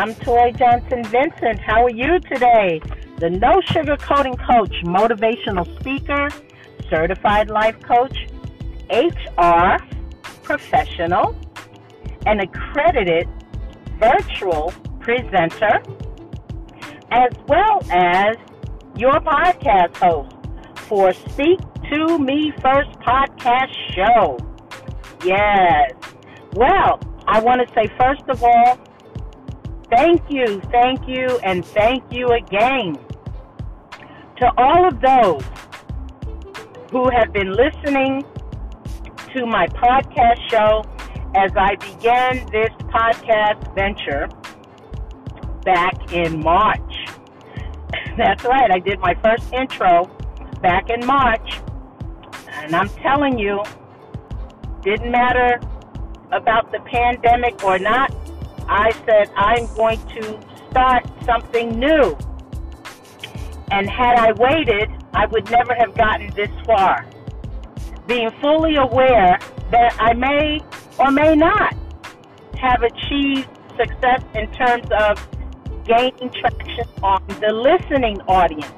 I'm Toy Johnson Vincent. How are you today? The No Sugar Coating Coach, motivational speaker, certified life coach, HR professional, an accredited virtual presenter, as well as your podcast host for Speak to Me First podcast show. Yes. Well, I want to say, first of all, thank you, thank you, and thank you again to all of those who have been listening to my podcast show as I began this podcast venture back in March. That's right, I did my first intro back in March, and I'm telling you, didn't matter about the pandemic or not, I said I'm going to start something new. And had I waited, I would never have gotten this far. Being fully aware that I may or may not have achieved success in terms of gaining traction on the listening audience.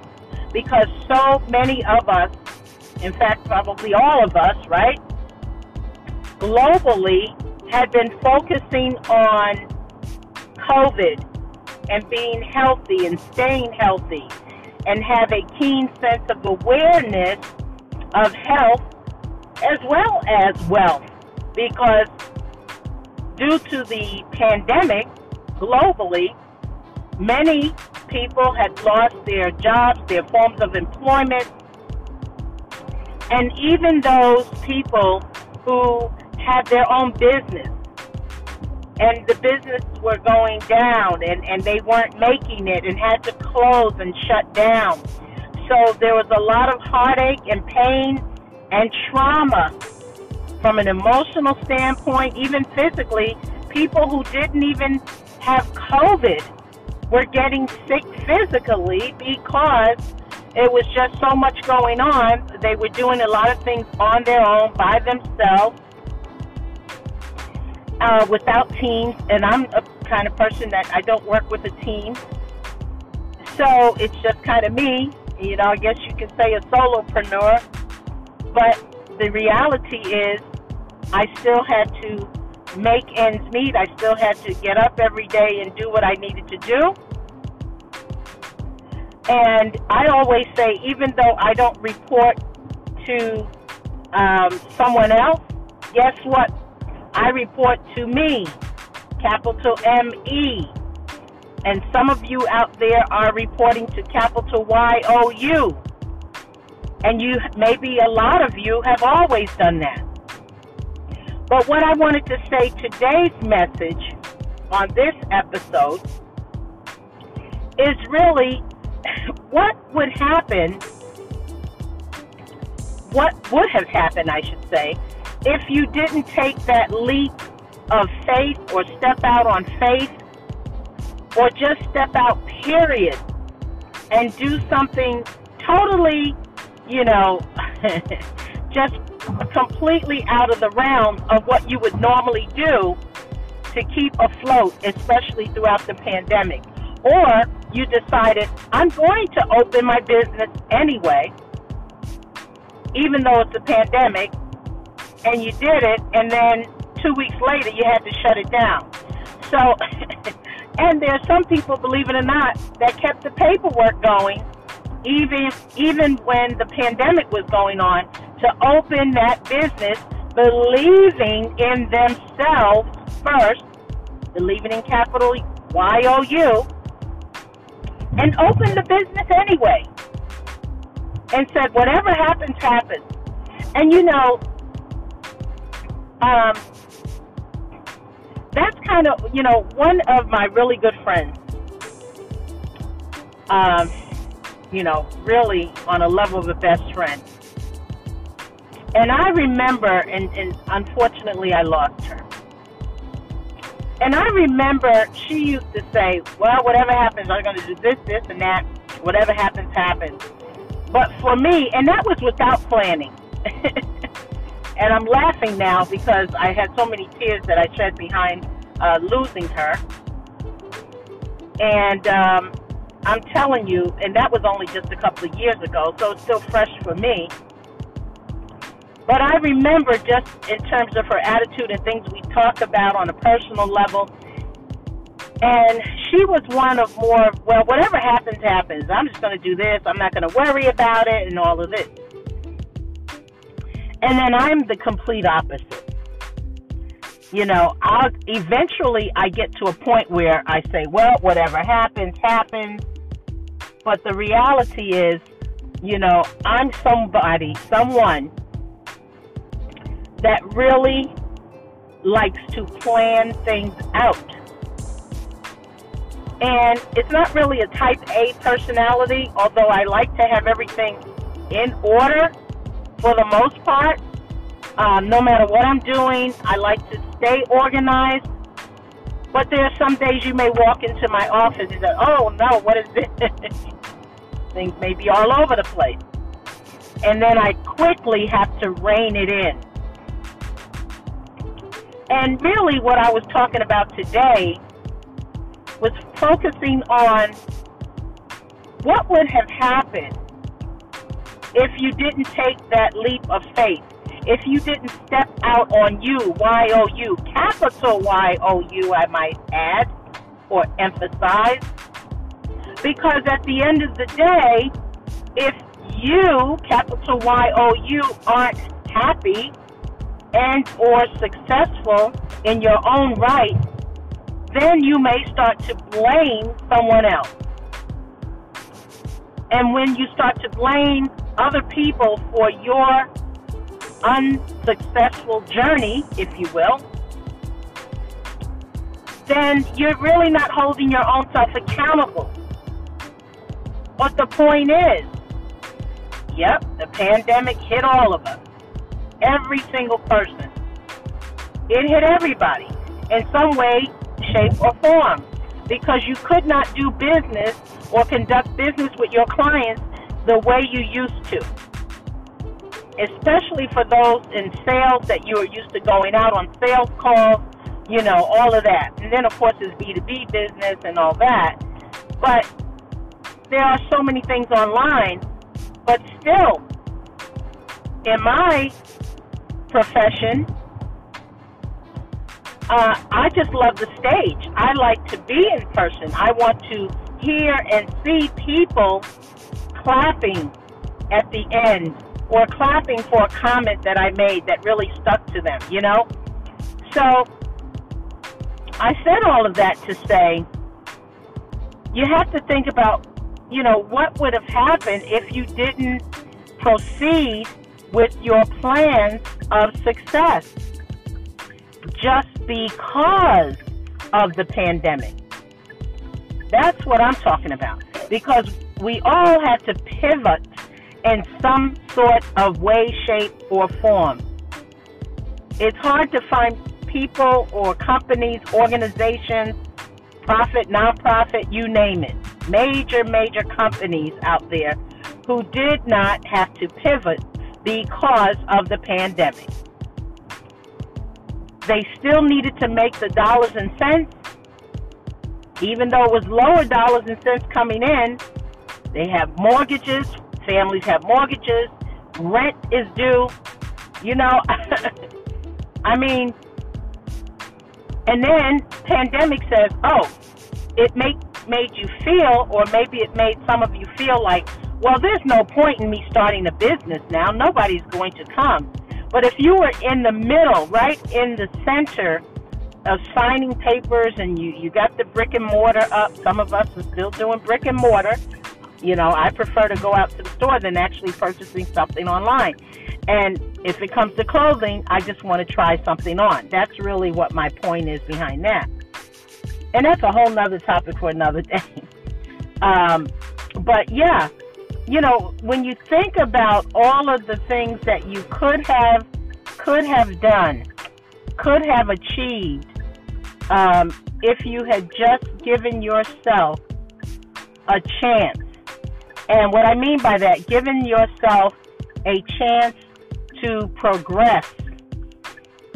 Because so many of us, in fact, probably all of us, right, globally had been focusing on COVID and being healthy and staying healthy and have a keen sense of awareness of health as well as wealth. Because due to the pandemic globally, many people had lost their jobs, their forms of employment, and even those people who had their own business and the business were going down and, and they weren't making it and had to close and shut down. So there was a lot of heartache and pain and trauma from an emotional standpoint, even physically. People who didn't even have COVID were getting sick physically because it was just so much going on. They were doing a lot of things on their own by themselves uh, without teams, and I'm a kind of person that I don't work with a team. So it's just kind of me. You know, I guess you could say a solopreneur. But the reality is, I still had to make ends meet. I still had to get up every day and do what I needed to do. And I always say, even though I don't report to um, someone else, guess what? I report to me, capital M E. And some of you out there are reporting to capital Y O U. And you, maybe a lot of you have always done that. But what I wanted to say today's message on this episode is really what would happen, what would have happened, I should say, if you didn't take that leap of faith or step out on faith or just step out, period, and do something totally, you know, just completely out of the realm of what you would normally do to keep afloat, especially throughout the pandemic. Or you decided, I'm going to open my business anyway, even though it's a pandemic, and you did it, and then two weeks later you had to shut it down. So, and there are some people, believe it or not, that kept the paperwork going, even even when the pandemic was going on, to open that business, believing in themselves first, believing in capital Y O U, and open the business anyway, and said whatever happens, happens. And you know, um, that's kind of, you know, one of my really good friends. Um, you know, really on a level of a best friend. And I remember, and, and unfortunately, I lost her. And I remember she used to say, well, whatever happens, I'm going to do this, this, and that. Whatever happens, happens. But for me, and that was without planning. And I'm laughing now because I had so many tears that I shed behind uh, losing her. And um, I'm telling you, and that was only just a couple of years ago, so it's still fresh for me. But I remember just in terms of her attitude and things we talk about on a personal level. And she was one of more, well, whatever happens, happens. I'm just going to do this. I'm not going to worry about it and all of this. And then I'm the complete opposite. You know, I'll eventually I get to a point where I say, well, whatever happens, happens. But the reality is, you know, I'm somebody, someone that really likes to plan things out. And it's not really a type A personality, although I like to have everything in order for the most part. Um, no matter what I'm doing, I like to stay organized. But there are some days you may walk into my office and say, oh no, what is this? Things may be all over the place. And then I quickly have to rein it in and really, what I was talking about today was focusing on what would have happened if you didn't take that leap of faith, if you didn't step out on you, Y O U, capital Y O U, I might add or emphasize. Because at the end of the day, if you, capital Y O U, aren't happy, and or successful in your own right, then you may start to blame someone else. And when you start to blame other people for your unsuccessful journey, if you will, then you're really not holding your own self accountable. But the point is, yep, the pandemic hit all of us every single person. It hit everybody in some way, shape, or form because you could not do business or conduct business with your clients the way you used to. Especially for those in sales that you are used to going out on sales calls, you know, all of that. And then, of course, it's B2B business and all that. But there are so many things online, but still, in my profession. Uh, I just love the stage. I like to be in person. I want to hear and see people clapping at the end or clapping for a comment that I made that really stuck to them, you know? So I said all of that to say you have to think about, you know, what would have happened if you didn't proceed with your plans of success just because of the pandemic. That's what I'm talking about. Because we all had to pivot in some sort of way, shape, or form. It's hard to find people or companies, organizations, profit, nonprofit, you name it, major, major companies out there who did not have to pivot because of the pandemic. They still needed to make the dollars and cents, even though it was lower dollars and cents coming in. They have mortgages, families have mortgages, rent is due. You know, I mean, and then pandemic says, oh, it make, made you feel, or maybe it made some of you feel like well, there's no point in me starting a business now. Nobody's going to come. But if you were in the middle, right in the center of signing papers and you, you got the brick and mortar up, some of us are still doing brick and mortar. You know, I prefer to go out to the store than actually purchasing something online. And if it comes to clothing, I just want to try something on. That's really what my point is behind that. And that's a whole nother topic for another day. Um, but yeah, you know, when you think about all of the things that you could have could have done, could have achieved, um, if you had just given yourself a chance. And what I mean by that, giving yourself a chance to progress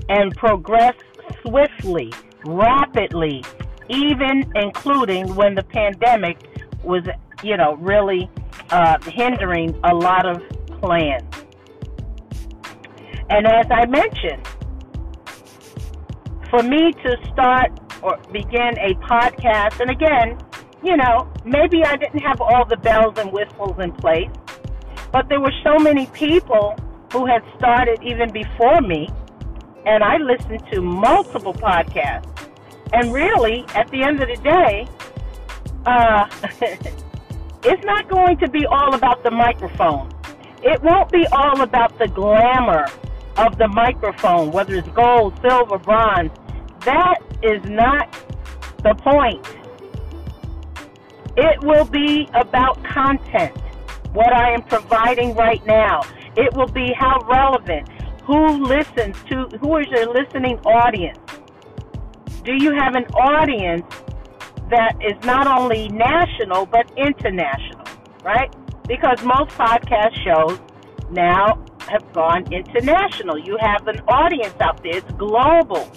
and progress swiftly, rapidly, even including when the pandemic was, you know, really uh, hindering a lot of plans. And as I mentioned, for me to start or begin a podcast, and again, you know, maybe I didn't have all the bells and whistles in place, but there were so many people who had started even before me, and I listened to multiple podcasts. And really, at the end of the day, uh, it's not going to be all about the microphone. It won't be all about the glamour of the microphone, whether it's gold, silver, bronze. That is not the point. It will be about content, what I am providing right now. It will be how relevant, who listens to, who is your listening audience. Do you have an audience that is not only national but international, right? Because most podcast shows now have gone international. You have an audience out there, it's global.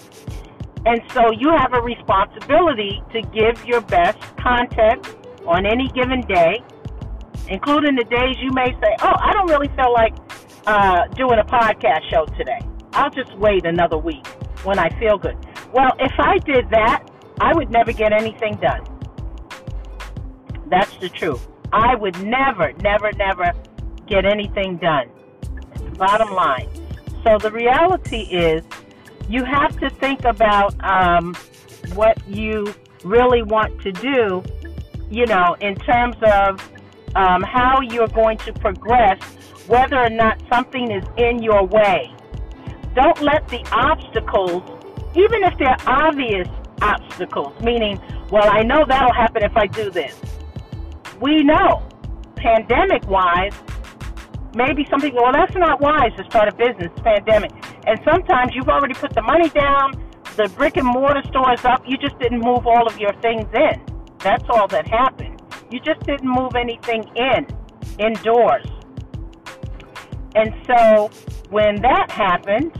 And so you have a responsibility to give your best content on any given day, including the days you may say, Oh, I don't really feel like uh, doing a podcast show today. I'll just wait another week when I feel good. Well, if I did that, I would never get anything done. That's the truth. I would never, never, never get anything done. Bottom line. So the reality is, you have to think about um, what you really want to do, you know, in terms of um, how you're going to progress, whether or not something is in your way. Don't let the obstacles, even if they're obvious obstacles, meaning, well, I know that'll happen if I do this. We know, pandemic wise, maybe some people, well, that's not wise to start a business, pandemic. And sometimes you've already put the money down, the brick and mortar store is up, you just didn't move all of your things in. That's all that happened. You just didn't move anything in, indoors. And so when that happened,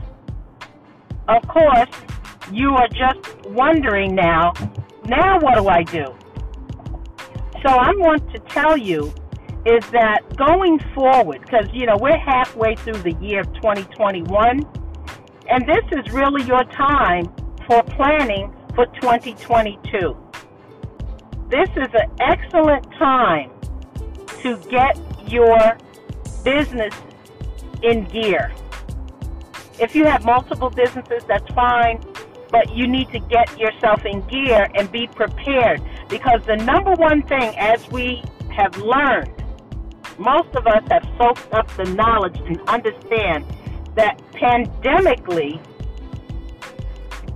of course, you are just wondering now, now what do I do? So I want to tell you is that going forward, because, you know, we're halfway through the year of 2021, and this is really your time for planning for 2022. This is an excellent time to get your business in gear. If you have multiple businesses, that's fine, but you need to get yourself in gear and be prepared because the number one thing, as we have learned, most of us have soaked up the knowledge and understand that pandemically,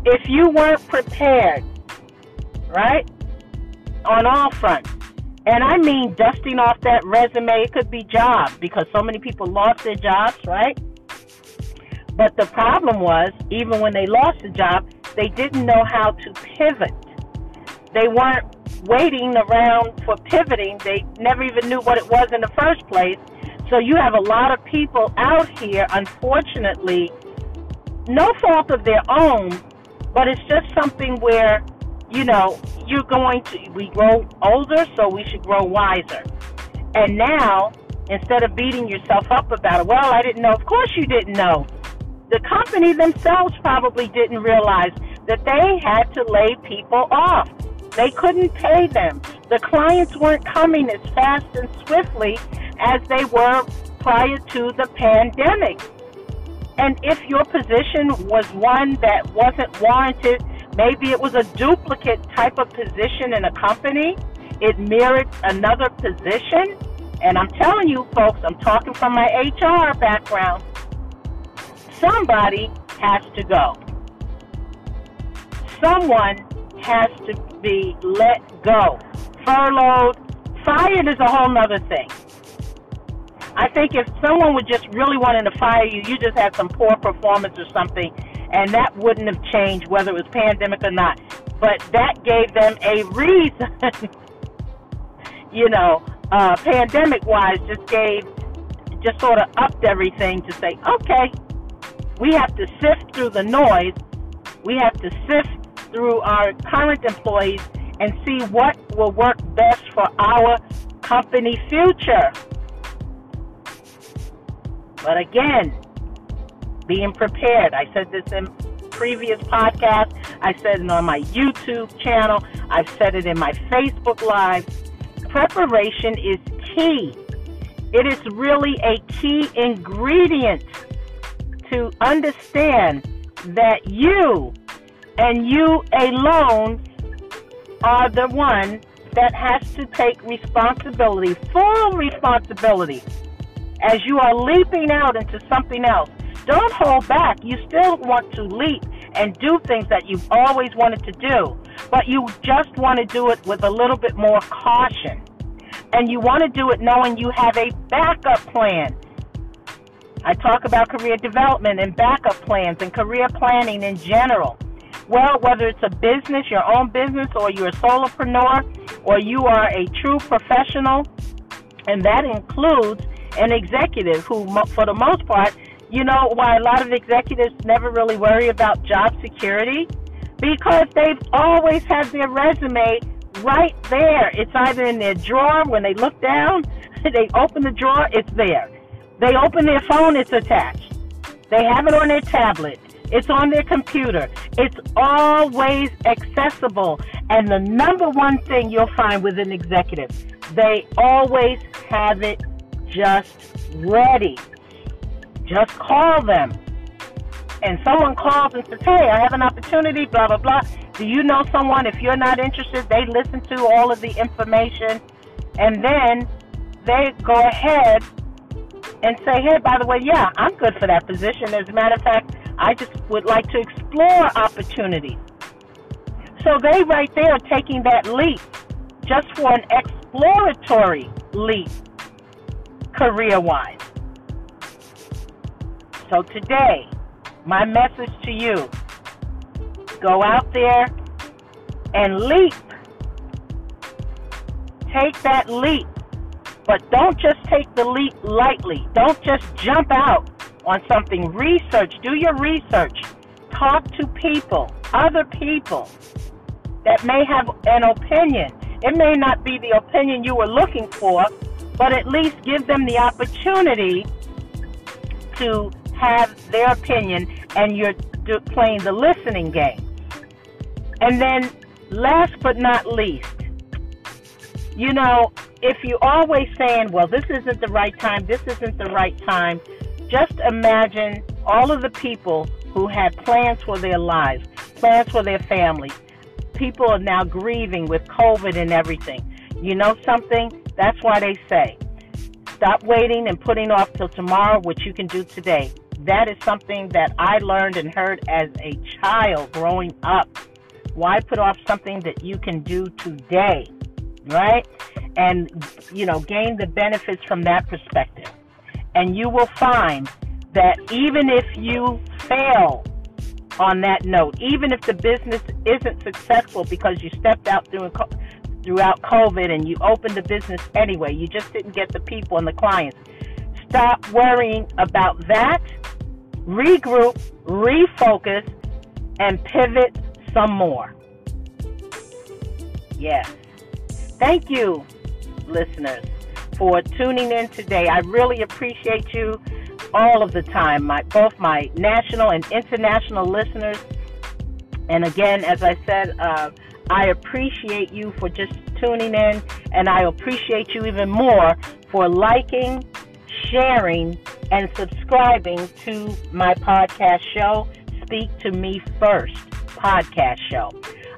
if you weren't prepared, right, on all fronts, and I mean dusting off that resume, it could be jobs because so many people lost their jobs, right? But the problem was, even when they lost the job, they didn't know how to pivot. They weren't waiting around for pivoting. They never even knew what it was in the first place. So you have a lot of people out here, unfortunately, no fault of their own, but it's just something where, you know, you're going to, we grow older, so we should grow wiser. And now, instead of beating yourself up about it, well, I didn't know. Of course you didn't know. The company themselves probably didn't realize that they had to lay people off. They couldn't pay them. The clients weren't coming as fast and swiftly as they were prior to the pandemic. And if your position was one that wasn't warranted, maybe it was a duplicate type of position in a company, it merits another position. And I'm telling you, folks, I'm talking from my HR background. Somebody has to go. Someone has to be let go. Furloughed, fired is a whole nother thing. I think if someone would just really wanting to fire you, you just had some poor performance or something, and that wouldn't have changed whether it was pandemic or not. But that gave them a reason, you know, uh, pandemic wise, just gave, just sort of upped everything to say, okay, we have to sift through the noise. We have to sift through our current employees and see what will work best for our company future. But again, being prepared. I said this in previous podcast. I said it on my YouTube channel. I've said it in my Facebook Live. Preparation is key. It is really a key ingredient to understand that you and you alone are the one that has to take responsibility, full responsibility, as you are leaping out into something else. Don't hold back. You still want to leap and do things that you've always wanted to do, but you just want to do it with a little bit more caution. And you want to do it knowing you have a backup plan. I talk about career development and backup plans and career planning in general. Well, whether it's a business, your own business, or you're a solopreneur, or you are a true professional, and that includes an executive who, for the most part, you know why a lot of executives never really worry about job security? Because they've always had their resume right there. It's either in their drawer when they look down, they open the drawer, it's there. They open their phone, it's attached. They have it on their tablet. It's on their computer. It's always accessible. And the number one thing you'll find with an executive, they always have it just ready. Just call them. And someone calls and says, Hey, I have an opportunity, blah, blah, blah. Do you know someone? If you're not interested, they listen to all of the information and then they go ahead and say, Hey, by the way, yeah, I'm good for that position. As a matter of fact, I just would like to explore opportunities. So they right there are taking that leap just for an exploratory leap career wise. So today, my message to you go out there and leap. Take that leap. But don't just take the leap lightly. Don't just jump out on something. Research. Do your research. Talk to people, other people that may have an opinion. It may not be the opinion you were looking for, but at least give them the opportunity to have their opinion and you're playing the listening game. And then, last but not least, you know, if you're always saying, well, this isn't the right time, this isn't the right time, just imagine all of the people who had plans for their lives, plans for their families. People are now grieving with COVID and everything. You know something? That's why they say, stop waiting and putting off till tomorrow what you can do today that is something that I learned and heard as a child growing up. Why put off something that you can do today, right? And, you know, gain the benefits from that perspective. And you will find that even if you fail on that note, even if the business isn't successful because you stepped out through, throughout COVID and you opened the business anyway, you just didn't get the people and the clients. Stop worrying about that regroup, refocus, and pivot some more. Yes. Thank you, listeners, for tuning in today. I really appreciate you all of the time, my, both my national and international listeners. And again, as I said, uh, I appreciate you for just tuning in, and I appreciate you even more for liking, sharing, and subscribing to my podcast show, Speak to Me First podcast show.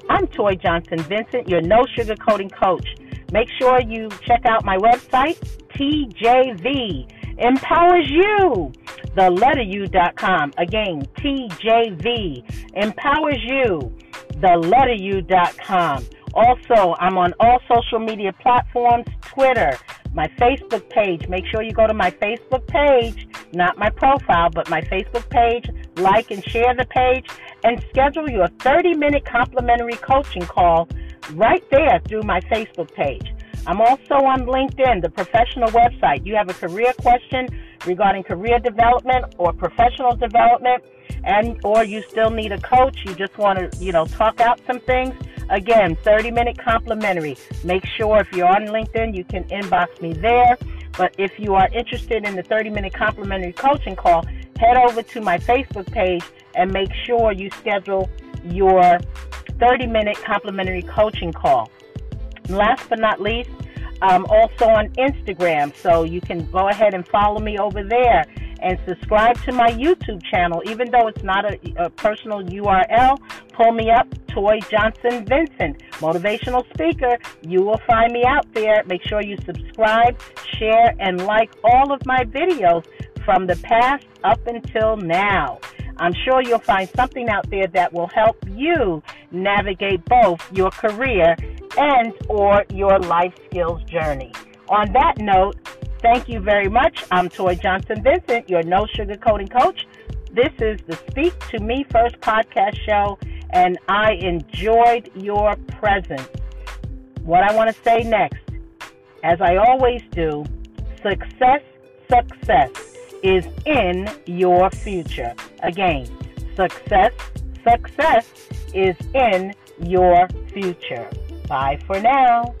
I'm Toy Johnson Vincent, your no sugarcoating coach. Make sure you check out my website, TJV empowers you. The letter U.com. Again, TJV empowers you. The letter U.com. Also, I'm on all social media platforms Twitter, my Facebook page. Make sure you go to my Facebook page, not my profile, but my Facebook page. Like and share the page and schedule your 30 minute complimentary coaching call right there through my Facebook page. I'm also on LinkedIn, the professional website. You have a career question regarding career development or professional development, and or you still need a coach, you just want to, you know, talk out some things, again, 30 minute complimentary. Make sure if you're on LinkedIn, you can inbox me there. But if you are interested in the 30 minute complimentary coaching call, head over to my Facebook page and make sure you schedule your 30 minute complimentary coaching call. Last but not least, I'm also on Instagram, so you can go ahead and follow me over there and subscribe to my YouTube channel. Even though it's not a, a personal URL, pull me up, Toy Johnson Vincent, motivational speaker. You will find me out there. Make sure you subscribe, share, and like all of my videos from the past up until now. I'm sure you'll find something out there that will help you navigate both your career and or your life skills journey. On that note, thank you very much. I'm Toy Johnson Vincent, your no sugarcoating coach. This is the Speak to Me First podcast show, and I enjoyed your presence. What I want to say next, as I always do, success, success is in your future. Again, success, success is in your future. Bye for now.